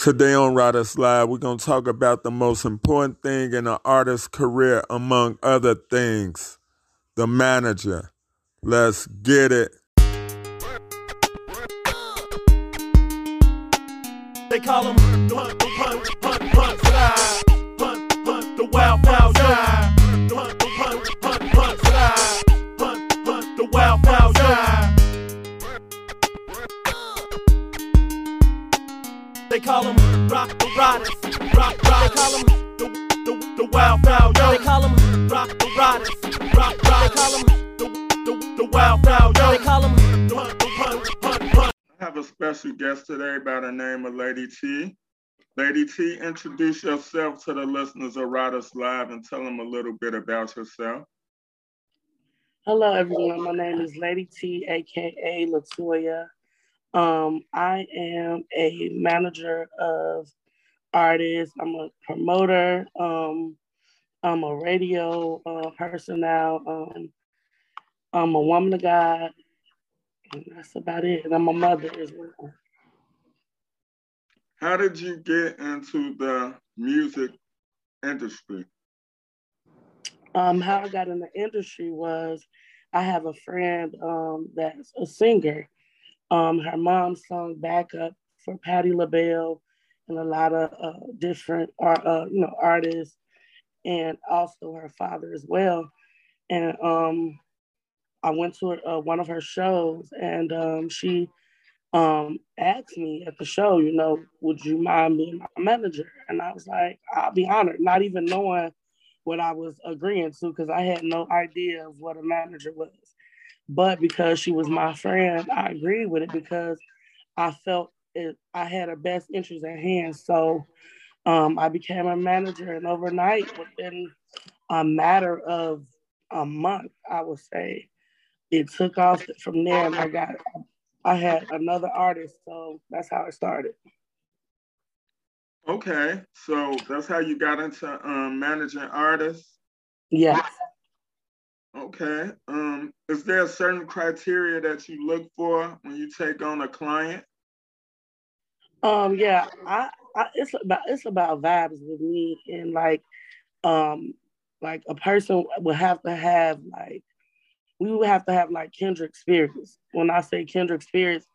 Today on Riders Live, we're going to talk about the most important thing in an artist's career, among other things the manager. Let's get it. They call him Riders. Rock, rock. They call him the, the, the Wild Wild Yo. They call him Rock the Riders. Rock, rock. They call him the, the, the Wild Wild Yo. They call him Hunt, Hunt, Hunt, Hunt. I have a special guest today by the name of Lady T. Lady T, introduce yourself to the listeners of Riders Live and tell them a little bit about yourself. Hello, everyone. My name is Lady T, aka Latoya. Um, I am a manager of artists. I'm a promoter. Um, I'm a radio uh, person now. Um, I'm a woman of God. And that's about it. And I'm a mother as well. How did you get into the music industry? Um, how I got in the industry was I have a friend um, that's a singer. Um, her mom sung backup for Patti LaBelle and a lot of uh, different art, uh, you know artists, and also her father as well. And um, I went to uh, one of her shows, and um, she um, asked me at the show, you know, would you mind being my manager? And I was like, I'll be honored, not even knowing what I was agreeing to, because I had no idea of what a manager was. But because she was my friend, I agreed with it because I felt it, I had her best interest at hand. So um, I became a manager, and overnight, within a matter of a month, I would say, it took off from there, and I got I had another artist, so that's how it started. Okay, so that's how you got into um, managing artists. Yes. Okay. Um, is there a certain criteria that you look for when you take on a client? Um, yeah, I, I it's about it's about vibes with me and like um like a person would have to have like we would have to have like kindred spirits. When I say kindred spirits,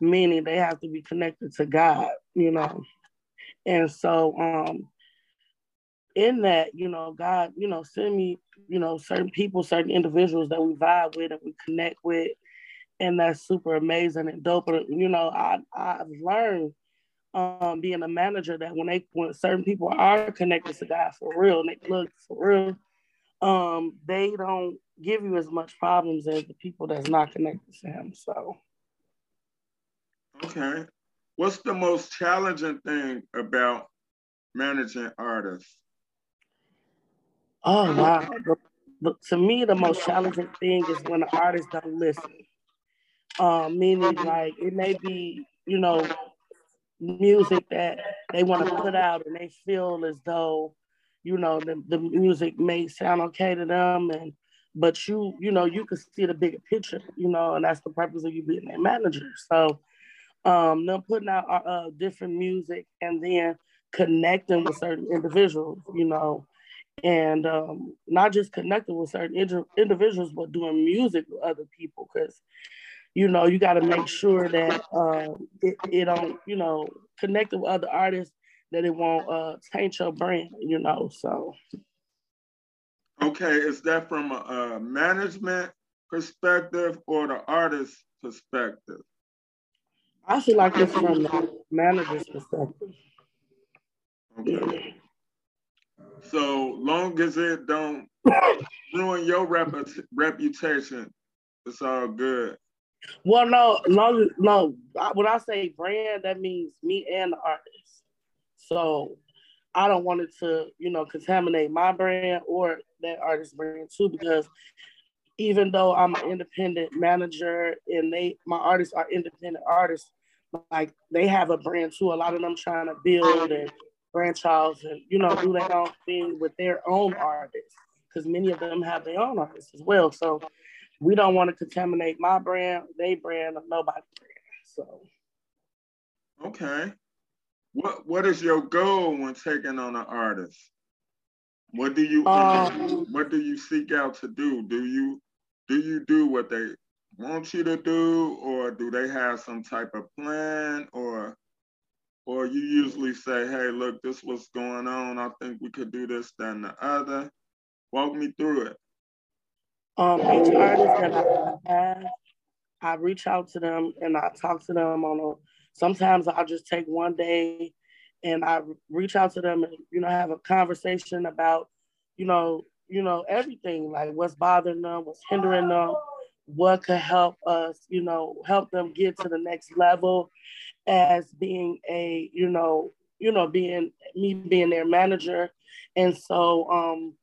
meaning they have to be connected to God, you know. And so um in that, you know, God, you know, send me, you know, certain people, certain individuals that we vibe with and we connect with. And that's super amazing and dope. And, you know, I, I've learned um, being a manager that when they when certain people are connected to God for real and they look for real, um, they don't give you as much problems as the people that's not connected to him. So Okay. What's the most challenging thing about managing artists? Oh wow! To me, the most challenging thing is when the artist don't listen. Um, meaning, like it may be, you know, music that they want to put out, and they feel as though, you know, the, the music may sound okay to them, and but you, you know, you can see the bigger picture, you know, and that's the purpose of you being a manager. So, um, them putting out uh, uh different music and then connecting with certain individuals, you know, and um, not just connecting with certain ind- individuals, but doing music with other people. Because you know you got to make sure that um, it, it don't, you know, connect with other artists that it won't uh, taint your brand. You know, so. Okay, is that from a, a management perspective or the artist perspective? I feel like it's from the manager's perspective. Okay. So long as it don't ruin your rep- reputation, it's all good. Well, no, no, no. When I say brand, that means me and the artist. So I don't want it to, you know, contaminate my brand or that artist brand too, because even though I'm an independent manager and they my artists are independent artists, like they have a brand too. A lot of them trying to build and branch off and you know do their own thing with their own artists because many of them have their own artists as well. So we don't want to contaminate my brand, they brand, or nobody brand. So okay. what what is your goal when taking on an artist? What do you um, what do you seek out to do? Do you do you do what they want you to do, or do they have some type of plan, or or you usually say, hey, look, this was going on. I think we could do this, then the other. Walk me through it. Um, each artist that I have, I reach out to them and I talk to them on a. Sometimes I'll just take one day, and I reach out to them and you know have a conversation about, you know, you know everything like what's bothering them, what's hindering them, what could help us, you know, help them get to the next level, as being a, you know, you know, being me being their manager, and so um,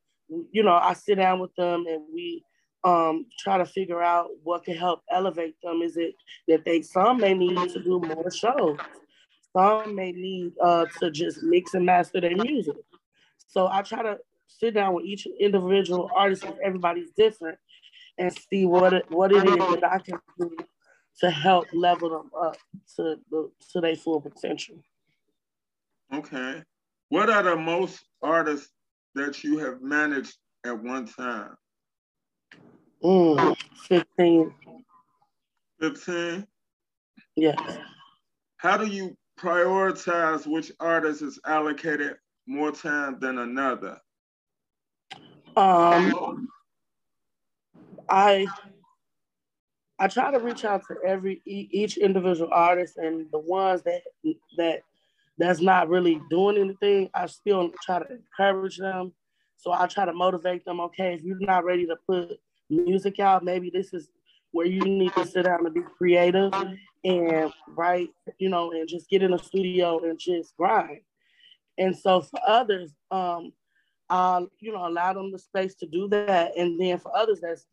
you know, I sit down with them and we um, try to figure out what can help elevate them. Is it that they some may need to do more shows, some may need uh, to just mix and master their music. So I try to sit down with each individual artist, everybody's different, and see what it, what it is that I can do to help level them up to the to their full potential. Okay. What are the most artists that you have managed at one time? Mm, 15. 15? Yes. How do you prioritize which artist is allocated more time than another? Um, I I try to reach out to every each individual artist, and the ones that that that's not really doing anything, I still try to encourage them. So I try to motivate them. Okay, if you're not ready to put music out, maybe this is where you need to sit down and be creative and write, you know, and just get in the studio and just grind. And so for others, um, I'll, you know, allow them the space to do that. And then for others that's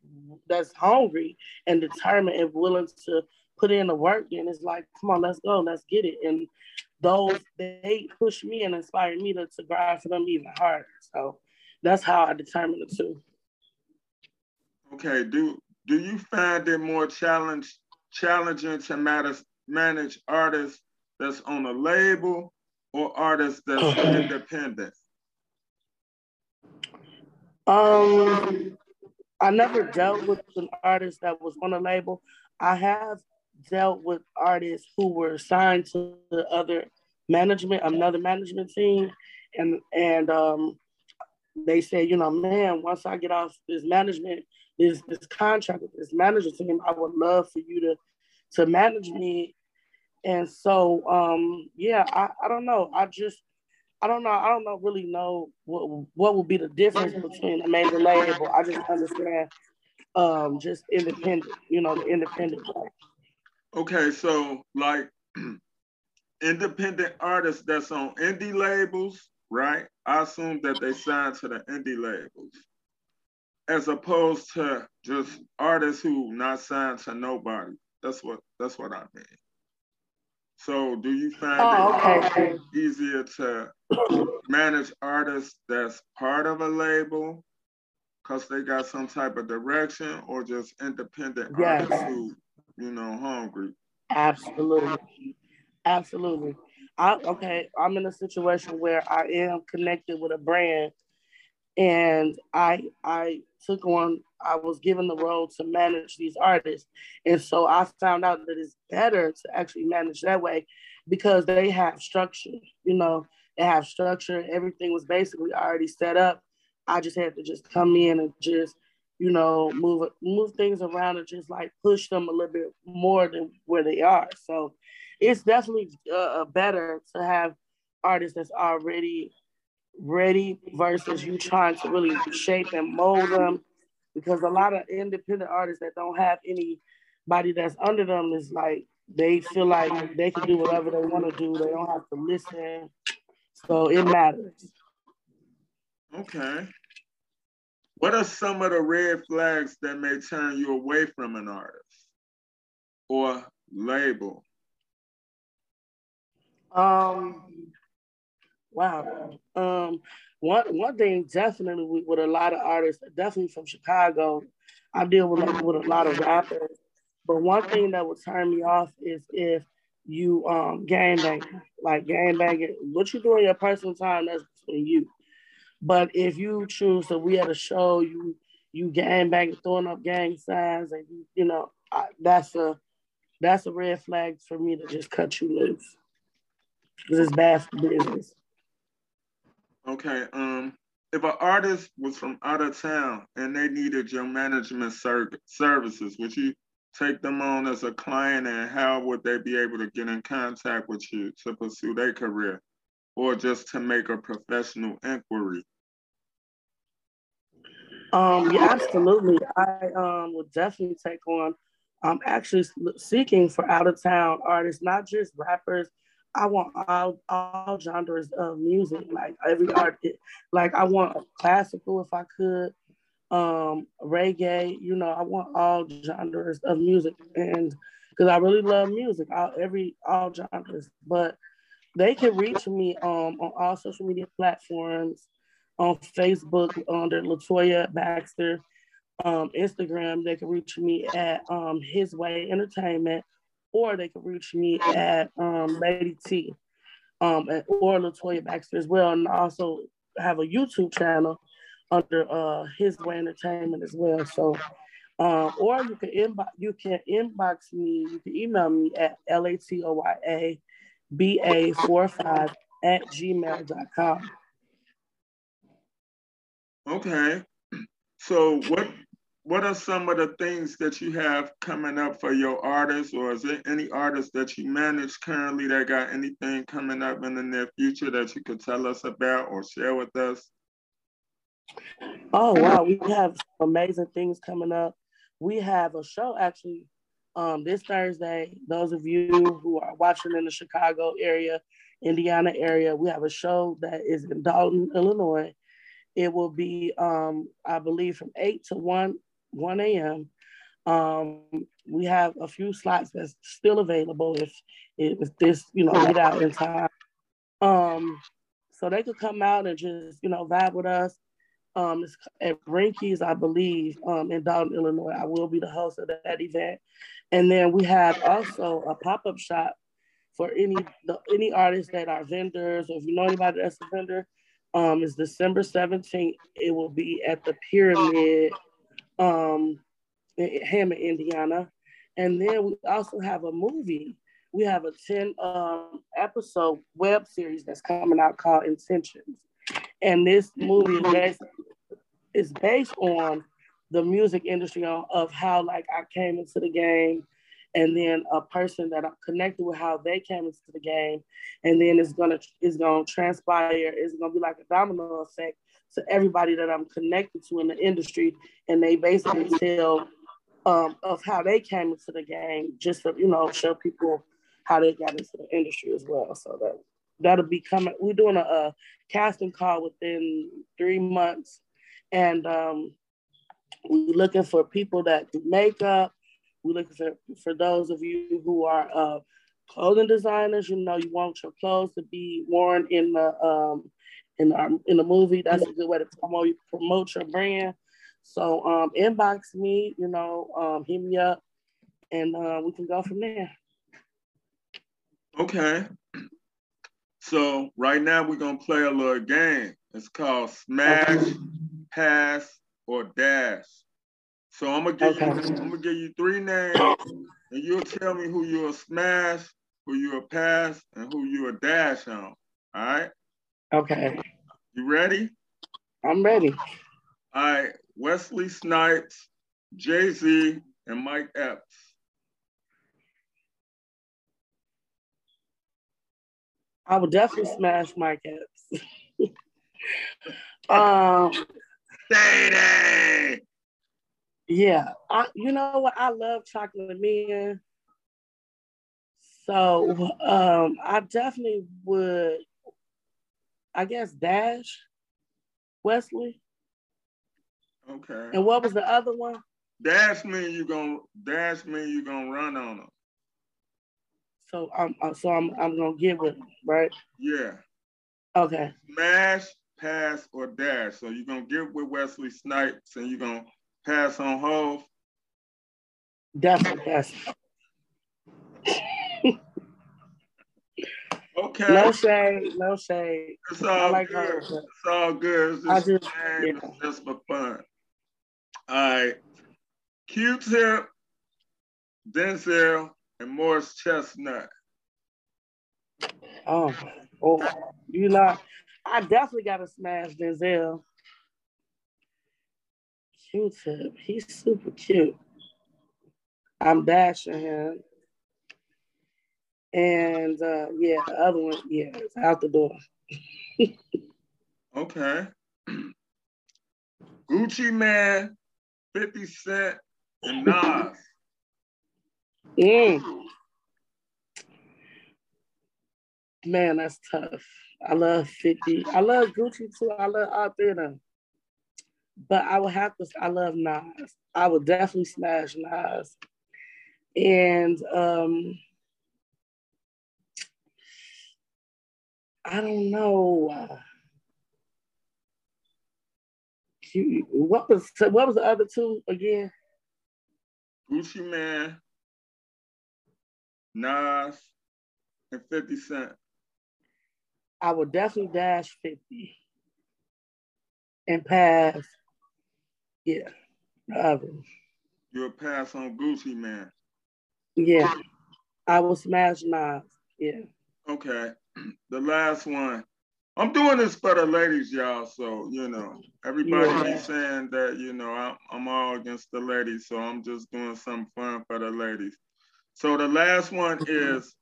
that's hungry and determined and willing to put in the work, then it's like, come on, let's go, let's get it. And those they push me and inspire me to, to grind for them even harder. So that's how I determine the two. Okay, do do you find it more challenge challenging to manage manage artists that's on a label or artists that's independent? Um, I never dealt with an artist that was on a label. I have dealt with artists who were signed to the other management, another management team, and and um, they said, you know, man, once I get off this management, this this contract with this manager team, I would love for you to to manage me. And so, um, yeah, I, I don't know. I just I don't know. I don't know really know what what would be the difference between a major label. I just understand um just independent, you know, the independent part. Okay, so like independent artists that's on indie labels, right? I assume that they sign to the indie labels, as opposed to just artists who not signed to nobody. That's what that's what I mean. So, do you find oh, it okay. Uh, easier to manage artists that's part of a label because they got some type of direction, or just independent yes. artists who, you know, hungry? Absolutely, absolutely. I, okay, I'm in a situation where I am connected with a brand, and I I took on I was given the role to manage these artists, and so I found out that it's better to actually manage that way because they have structure. You know, they have structure. Everything was basically already set up. I just had to just come in and just you know move move things around and just like push them a little bit more than where they are. So it's definitely uh, better to have artists that's already ready versus you trying to really shape and mold them. Because a lot of independent artists that don't have anybody that's under them is like they feel like they can do whatever they want to do. They don't have to listen. So it matters. Okay. What are some of the red flags that may turn you away from an artist or label? Um, wow. Um, one one thing definitely with, with, a lot of artists, definitely from Chicago, I deal with with a lot of rappers. But one thing that would turn me off is if you um game banging, like game banging. What you do in your personal time, that's between you. But if you choose to, we at a show, you you gang banging, throwing up gang signs, and you, you know, I, that's a that's a red flag for me to just cut you loose. Because it's bad for business. Okay. Um, if an artist was from out of town and they needed your management ser- services, would you take them on as a client and how would they be able to get in contact with you to pursue their career or just to make a professional inquiry? Um, yeah, absolutely. I um, would definitely take on. I'm actually seeking for out of town artists, not just rappers. I want all all genres of music, like every art. Like I want classical if I could, um, reggae. You know, I want all genres of music, and because I really love music, all every all genres. But they can reach me um, on all social media platforms on Facebook under Latoya Baxter. Um, Instagram, they can reach me at um, His Way Entertainment, or they can reach me at um, Lady T, um, or Latoya Baxter as well. And I also have a YouTube channel under uh, His Way Entertainment as well. So, um, or you can inbox you can inbox me. You can email me at latoya ba 45 at gmail.com. Okay. So what what are some of the things that you have coming up for your artists, or is there any artists that you manage currently that got anything coming up in the near future that you could tell us about or share with us? Oh wow, we have amazing things coming up. We have a show actually um, this Thursday. Those of you who are watching in the Chicago area, Indiana area, we have a show that is in Dolton, Illinois it will be, um, I believe, from 8 to 1, 1 a.m. Um, we have a few slots that's still available if, if this, you know, get out in time. Um, so they could come out and just, you know, vibe with us. Um, it's at Brinkies, I believe, um, in Dolton, Illinois. I will be the host of that event. And then we have also a pop-up shop for any the, any artists that are vendors, or if you know anybody that's a vendor, um, is December 17th. It will be at the Pyramid, um, Hammond, Indiana. And then we also have a movie. We have a 10 um, episode web series that's coming out called Intentions. And this movie is based on the music industry of how like I came into the game and then a person that I'm connected with how they came into the game, and then it's gonna it's gonna transpire. It's gonna be like a domino effect to everybody that I'm connected to in the industry, and they basically tell um, of how they came into the game, just to you know show people how they got into the industry as well. So that that'll be coming. We're doing a, a casting call within three months, and um, we're looking for people that do makeup we're looking for, for those of you who are uh, clothing designers. You know, you want your clothes to be worn in the um, in our in the movie. That's a good way to promote promote your brand. So um, inbox me. You know, um, hit me up, and uh, we can go from there. Okay. So right now we're gonna play a little game. It's called Smash, Pass, or Dash. So I'm gonna give okay. you I'm gonna give you three names, and you'll tell me who you'll smash, who you'll pass, and who you'll dash on. All right. Okay. You ready? I'm ready. All right. Wesley Snipes, Jay Z, and Mike Epps. I would definitely smash Mike Epps. um, Sadie. Yeah, I, you know what? I love chocolate men. So um, I definitely would, I guess, dash Wesley. Okay. And what was the other one? Dash me, you gonna dash me, you gonna run on them. So I'm uh, so I'm I'm gonna get with them, right? Yeah. Okay. Smash, pass, or dash. So you're gonna get with Wesley Snipes and you're gonna pass on Hove? Definitely pass. Okay. No shade, no shade. It's all like good. her, It's all good. It's I just, just, yeah. It's just for fun. All right. Q-Tip, Denzel, and Morris Chestnut. Oh, oh, you not. I definitely got to smash Denzel. Q-Tip, he's super cute. I'm dashing him. And uh, yeah, the other one, yeah, it's out the door. Okay. Gucci Mane, 50 Cent, and Nas. Mm. Man, that's tough. I love 50. I love Gucci too. I love all three of them. But I would have to, I love Nas. I would definitely smash Nas. And um, I don't know. Uh, what was what was the other two again? Gucci Mane, Nas, and 50 Cent. I would definitely dash 50 and pass. Yeah, the other. You'll pass on Gucci Mane. Yeah, I will smash Nas. Yeah. Okay. The last one. I'm doing this for the ladies, y'all. So, you know, everybody Yeah. be saying that, you know, I'm, I'm all against the ladies. So I'm just doing some fun for the ladies. So the last one is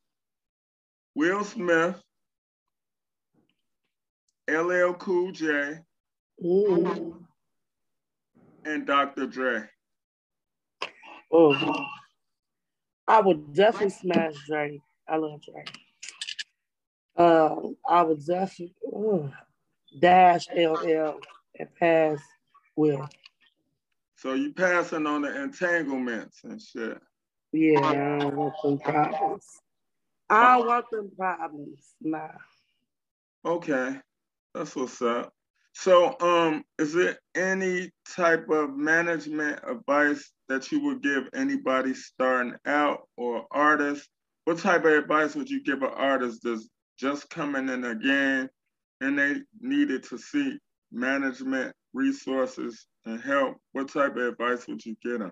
Will Smith, LL Cool J, Ooh. and Dr. Dre. Oh. I would definitely smash Drake. I love Drake. Um, I would definitely ooh, dash LL and pass Will. So you passing on the entanglements and shit. Yeah, I don't want them problems. I don't want them problems. Nah. Okay, that's what's up. So, um, is there any type of management advice that you would give anybody starting out or artists? What type of advice would you give an artist that's just coming in again, and they needed to seek management, resources, and help? What type of advice would you give them?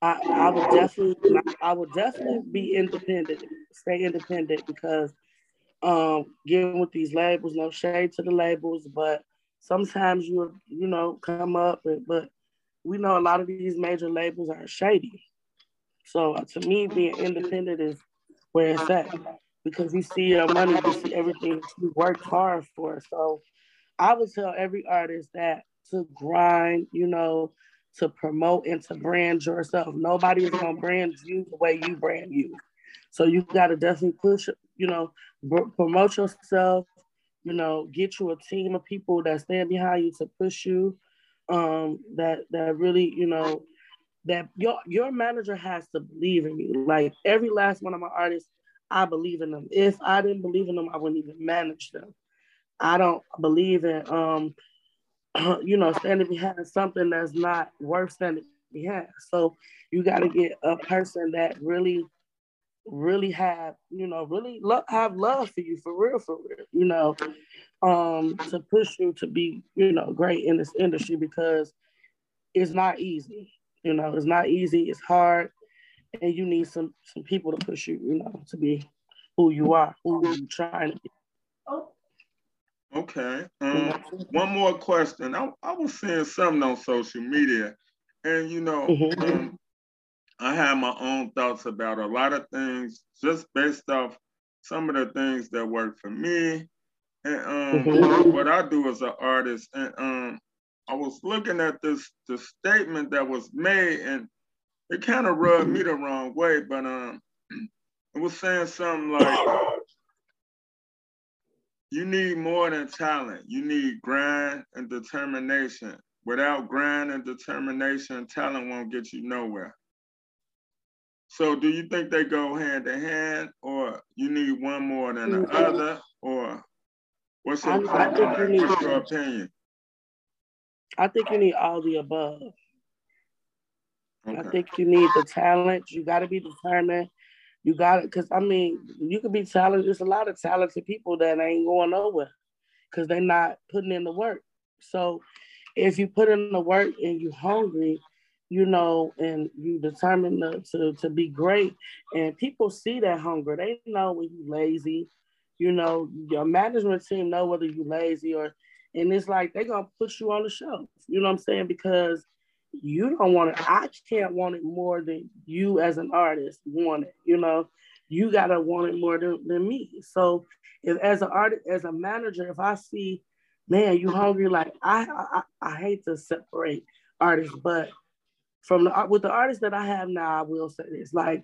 I, I would definitely I would definitely be independent, stay independent because um getting with these labels, no shade to the labels, but sometimes you you know come up and, but we know a lot of these major labels are shady. So uh, to me being independent is where it's at because you see your money, you see everything you worked hard for. So I would tell every artist that to grind, you know, to promote and to brand yourself. Nobody is gonna brand you the way you brand you. So you got to definitely push, you know, br- promote yourself. You know, get you a team of people that stand behind you to push you. Um, that that really, you know, that your your manager has to believe in you. Like every last one of my artists, I believe in them. If I didn't believe in them, I wouldn't even manage them. I don't believe in um you know, standing behind something that's not worth standing behind. So you got to get a person that really, really have, you know, really lo- have love for you for real, for real, you know, um, to push you to be, you know, great in this industry because it's not easy. You know, it's not easy. It's hard, and you need some some people to push you, you know, to be who you are, who you trying to be. Okay. Um, one more question. I, I was seeing something on social media, and you know, Mhm. um, I have my own thoughts about a lot of things just based off some of the things that work for me and um, Mhm. what I do as an artist. And um, I was looking at this the statement that was made, and it kind of rubbed me the wrong way. But um, it was saying something like, "You need more than talent. You need grind and determination. Without grind and determination, talent won't get you nowhere." So do you think they go hand in hand or you need one more than the other or what's your, I- I think you need- what's your opinion? I think you need all the above. I think you need the talent. You got to be determined. You got it, because I mean, you could be talented. There's a lot of talented people that ain't going nowhere because they're not putting in the work. So if you put in the work and you're hungry, you know, and you determined to, to, to be great, and people see that hunger. They know when you lazy. You know, your management team know whether you lazy or, and it's like they're gonna put you on the shelf. You know what I'm saying? Because you don't want it. I can't want it more than you as an artist want it. You know, you gotta want it more than, than me. So if as an artist, as a manager, if I see, man, you hungry, like I I, I hate to separate artists, but from the with the artists that I have now, I will say this. Like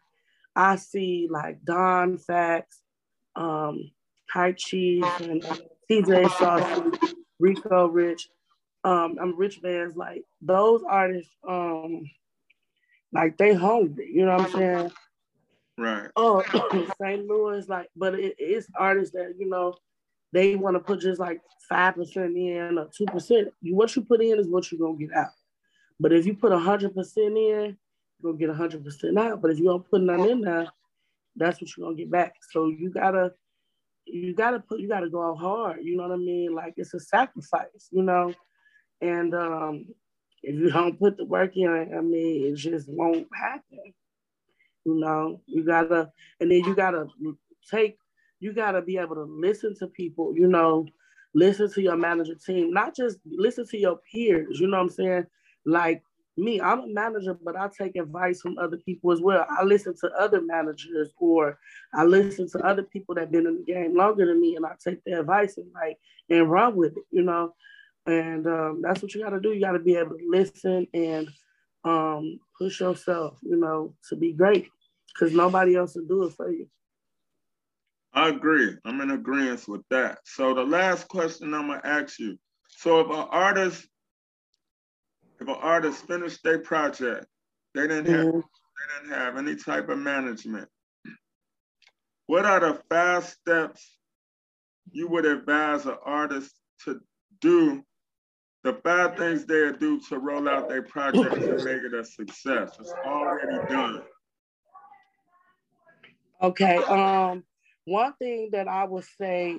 I see like Don Facts, um, High Cheese, and TJ Sauce, Rico Rich um, I'm rich bands like those artists, um, like they hungry, you know what I'm saying? Right. Oh, St. Louis, like, but it, it's artists that you know they want to put just like five percent in or two percent. You what you put in is what you're gonna get out. But if you put hundred percent in, you're gonna get hundred percent out. But if you don't put none in there, that's what you're gonna get back. So you gotta you gotta put you gotta go out hard. You know what I mean? Like it's a sacrifice, you know. And um, if you don't put the work in, I mean, it just won't happen. You know, you gotta, and then you gotta take, you gotta be able to listen to people, you know, listen to your manager team, not just listen to your peers, you know what I'm saying? Like me, I'm a manager, but I take advice from other people as well. I listen to other managers or I listen to other people that been in the game longer than me and I take their advice and like and run with it, you know. And um, that's what you got to do. You got to be able to listen and um, push yourself, you know, to be great because nobody else will do it for you. I agree. I'm in agreement with that. So the last question I'm gonna ask you. So if an artist, if an artist finished their project, they didn't have mm-hmm. they didn't have any type of management. What are the fast steps you would advise an artist to do the five things they do to roll out their project and make it a success. It's already done. Okay. Um, one thing that I would say,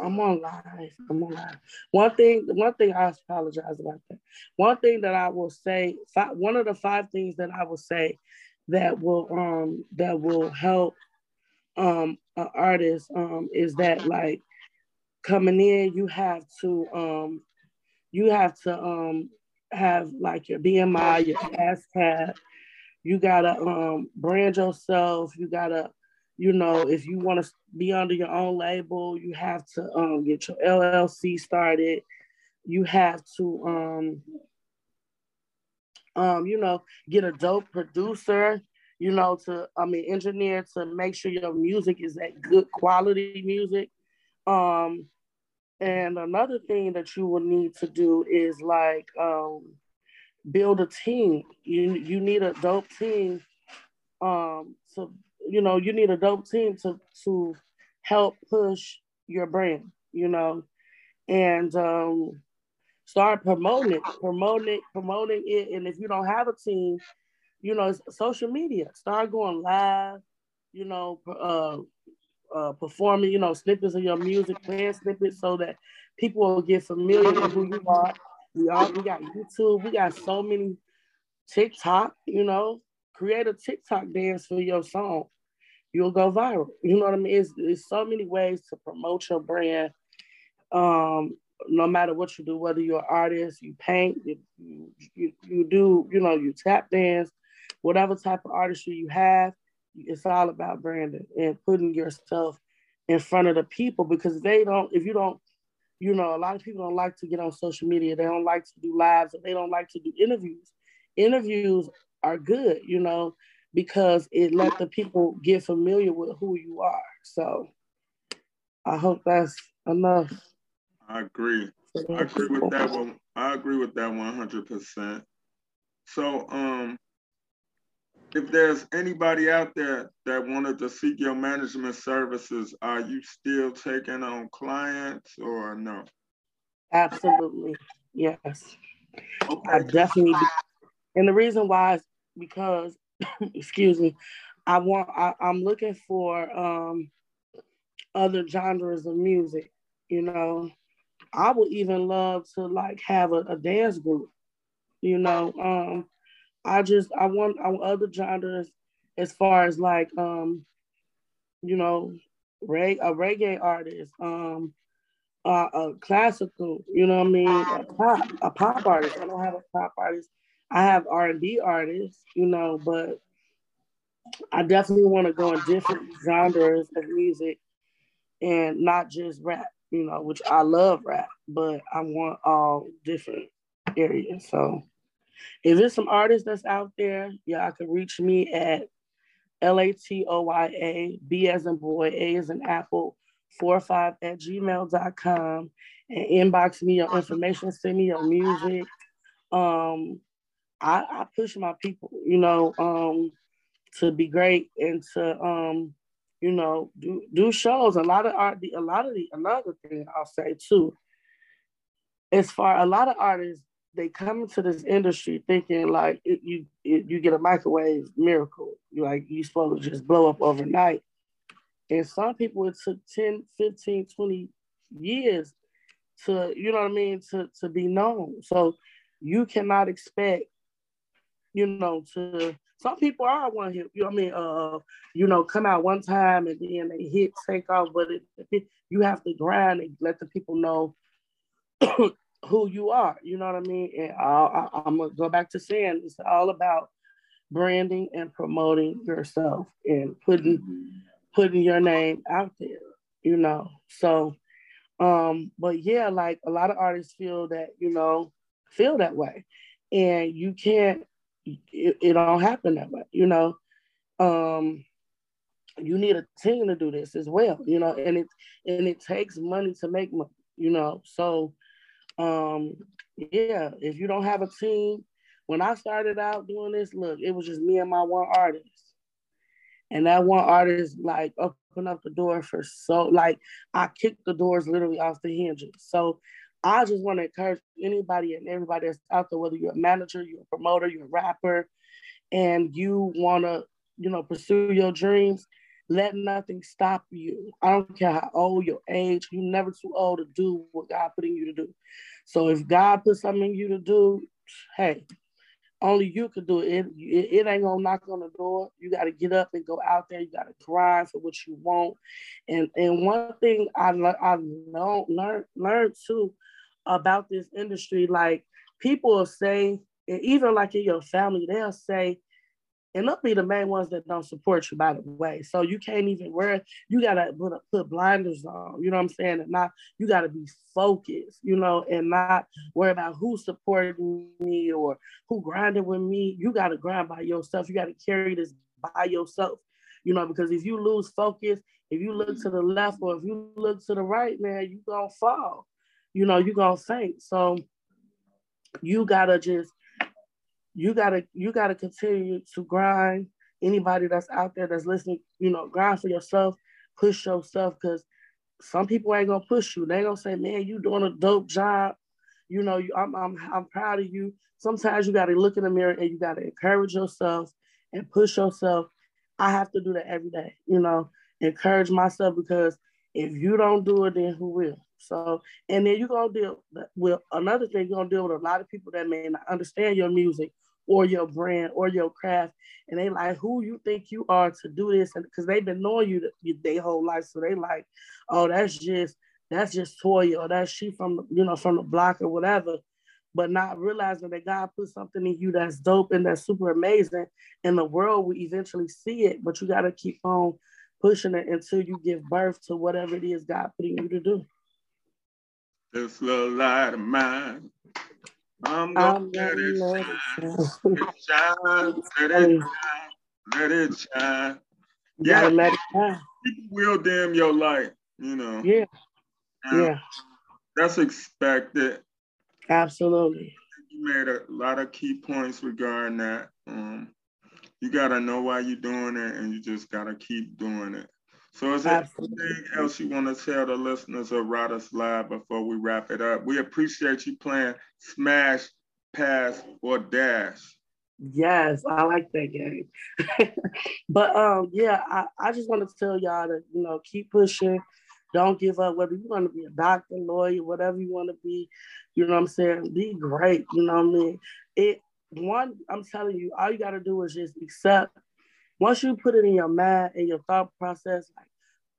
I'm on live. I'm on live. One thing, one thing I apologize about that. One thing that I will say, five, one of the five things that I will say that will um that will help um an artist um is that like coming in, you have to um you have to um have like your BMI, your ASCAP. You gotta um brand yourself. You gotta, you know, if you want to be under your own label, you have to um get your LLC started. You have to um um you know get a dope producer. You know, to I mean engineer to make sure your music is that good quality music. Um, and another thing that you will need to do is like um, build a team. You you need a dope team. Um, so you know you need a dope team to to help push your brand. You know, and um, start promoting it, promoting it, promoting it. And if you don't have a team, you know, social media. Start going live. You know, uh, uh, performing, you know, snippets of your music, playing snippets so that people will get familiar with who you are. We all we got YouTube, we got so many TikTok, you know, create a TikTok dance for your song. You'll go viral. You know what I mean? It's, it's so many ways to promote your brand. Um, no matter what you do, whether you're an artist, you paint, you, you, you do, you know, you tap dance, whatever type of artistry you have, it's all about branding and putting yourself in front of the people because they don't, if you don't, you know, a lot of people don't like to get on social media. They don't like to do lives or they don't like to do interviews. Interviews are good, you know, because it let the people get familiar with who you are. So I hope that's enough. I agree. I agree with that one. I agree with that 100%. So, um, if there's anybody out there that wanted to seek your management services, are you still taking on clients or no? Absolutely, yes. Okay. I definitely. Do. And the reason why is because, excuse me, I want I, I'm looking for um other genres of music, you know. I would even love to like have a, a dance group, you know. Um I just I want I want other genres as far as like um you know reg a reggae artist, um uh, a classical, you know what I mean, a pop a pop artist. I don't have a pop artist. I have R and B artists, you know, but I definitely want to go in different genres of music and not just rap, you know, which I love rap, but I want all different areas. So if there's some artists that's out there, I can reach me at L A T O Y A, B as in boy, A as in apple, four five at gmail.com and inbox me your information, send me your music. Um, I, I push my people, you know, um, to be great and to um, you know, do do shows. A lot of art, a lot of the another thing I'll say too, as far a lot of artists, they come into this industry thinking like it, you it, you get a microwave miracle, you like you supposed to just blow up overnight. And some people it took 10, 15, 20 years to, you know what I mean, to, to be known. So you cannot expect, you know, to some people are one hit, you know what I mean, uh, you know, come out one time and then they hit take off, but it, you have to grind and let the people know who you are, you know what I mean? And I, I'm gonna go back to saying it's all about branding and promoting yourself and putting putting your name out there, you know. So um, but yeah, like a lot of artists feel that, you know, feel that way. And you can't it, it don't happen that way, you know. Um you need a team to do this as well, you know, and it and it takes money to make money, you know. So um yeah, if you don't have a team, when I started out doing this, look, it was just me and my one artist. And that one artist like opened up the door for so like I kicked the doors literally off the hinges. So I just want to encourage anybody and everybody that's out there, whether you're a manager, you're a promoter, you're a rapper, and you want to, you know, pursue your dreams, let nothing stop you. I don't care how old your age, you're never too old to do what God put in you to do. So if God put something in you to do, hey, only you could do it. It, it, it ain't gonna knock on the door. You got to get up and go out there. You got to grind for what you want. And and one thing I I know learned learned too about this industry, like people will say, even like in your family, they'll say, and they'll be the main ones that don't support you, by the way. So you can't even wear, you gotta put, put blinders on, you know what I'm saying? And not, you gotta be focused, you know, and not worry about who supported me or who grinded with me. You gotta grind by yourself. You gotta carry this by yourself, you know, because if you lose focus, if you look to the left or if you look to the right, man, you gonna fall, you know, you gonna faint. So you gotta just you gotta you gotta continue to grind. Anybody that's out there that's listening, you know, grind for yourself, push yourself, because some people ain't gonna push you. They gonna say, "Man, you doing a dope job." You know, you, I'm I'm I'm proud of you. Sometimes you gotta look in the mirror and you gotta encourage yourself and push yourself. I have to do that every day. You know, encourage myself because if you don't do it, then who will? So, and then you're gonna deal with another thing. You're gonna deal with a lot of people that may not understand your music or your brand or your craft, and they like who you think you are to do this, and because they've been knowing you their whole life, so they like, oh, that's just that's just Toya or that's she from you know from the block or whatever, but not realizing that God put something in you that's dope and that's super amazing, and the world will eventually see it, but you got to keep on pushing it until you give birth to whatever it is God putting you to do. This little light of mine I'm gonna let it shine. It shine. Let it shine. Let it shine. Yeah, let it shine. People will dim your light, you know. Yeah. yeah. That's expected. Absolutely. You made a lot of key points regarding that. Um, you gotta know why you're doing it and you just gotta keep doing it. So is there Absolutely. anything else you want to tell the listeners of Riders Live before we wrap it up? We appreciate you playing Smash, Pass, or Dash. Yes, I like that game. but um, yeah, I, I just wanted to tell y'all to, you know, keep pushing. Don't give up, whether you want to be a doctor, lawyer, whatever you want to be, you know what I'm saying? Be great. You know what I mean? It one, I'm telling you, all you gotta do is just accept. Once you put it in your mind and your thought process, like,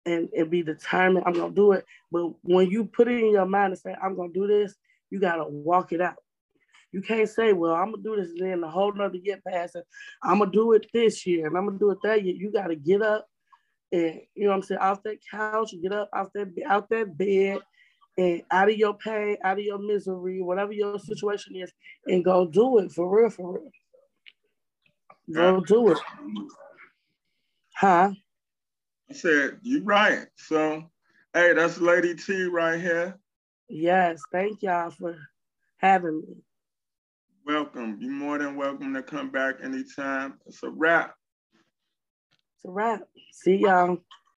and it be determined, I'm gonna do it. But when you put it in your mind and say, I'm gonna do this, you gotta walk it out. You can't say, well, I'm gonna do this and then a whole nother year passes. I'm gonna do it this year and I'm gonna do it that year. You gotta get up and you know what I'm saying, off that couch, get up off that out that bed and out of your pain, out of your misery, whatever your situation is, and go do it for real, for real. Go do it. Huh? I said, you're right. So, hey, that's Lady T right here. Yes, thank y'all for having me. Welcome. You're more than welcome to come back anytime. It's a wrap. It's a wrap. See y'all.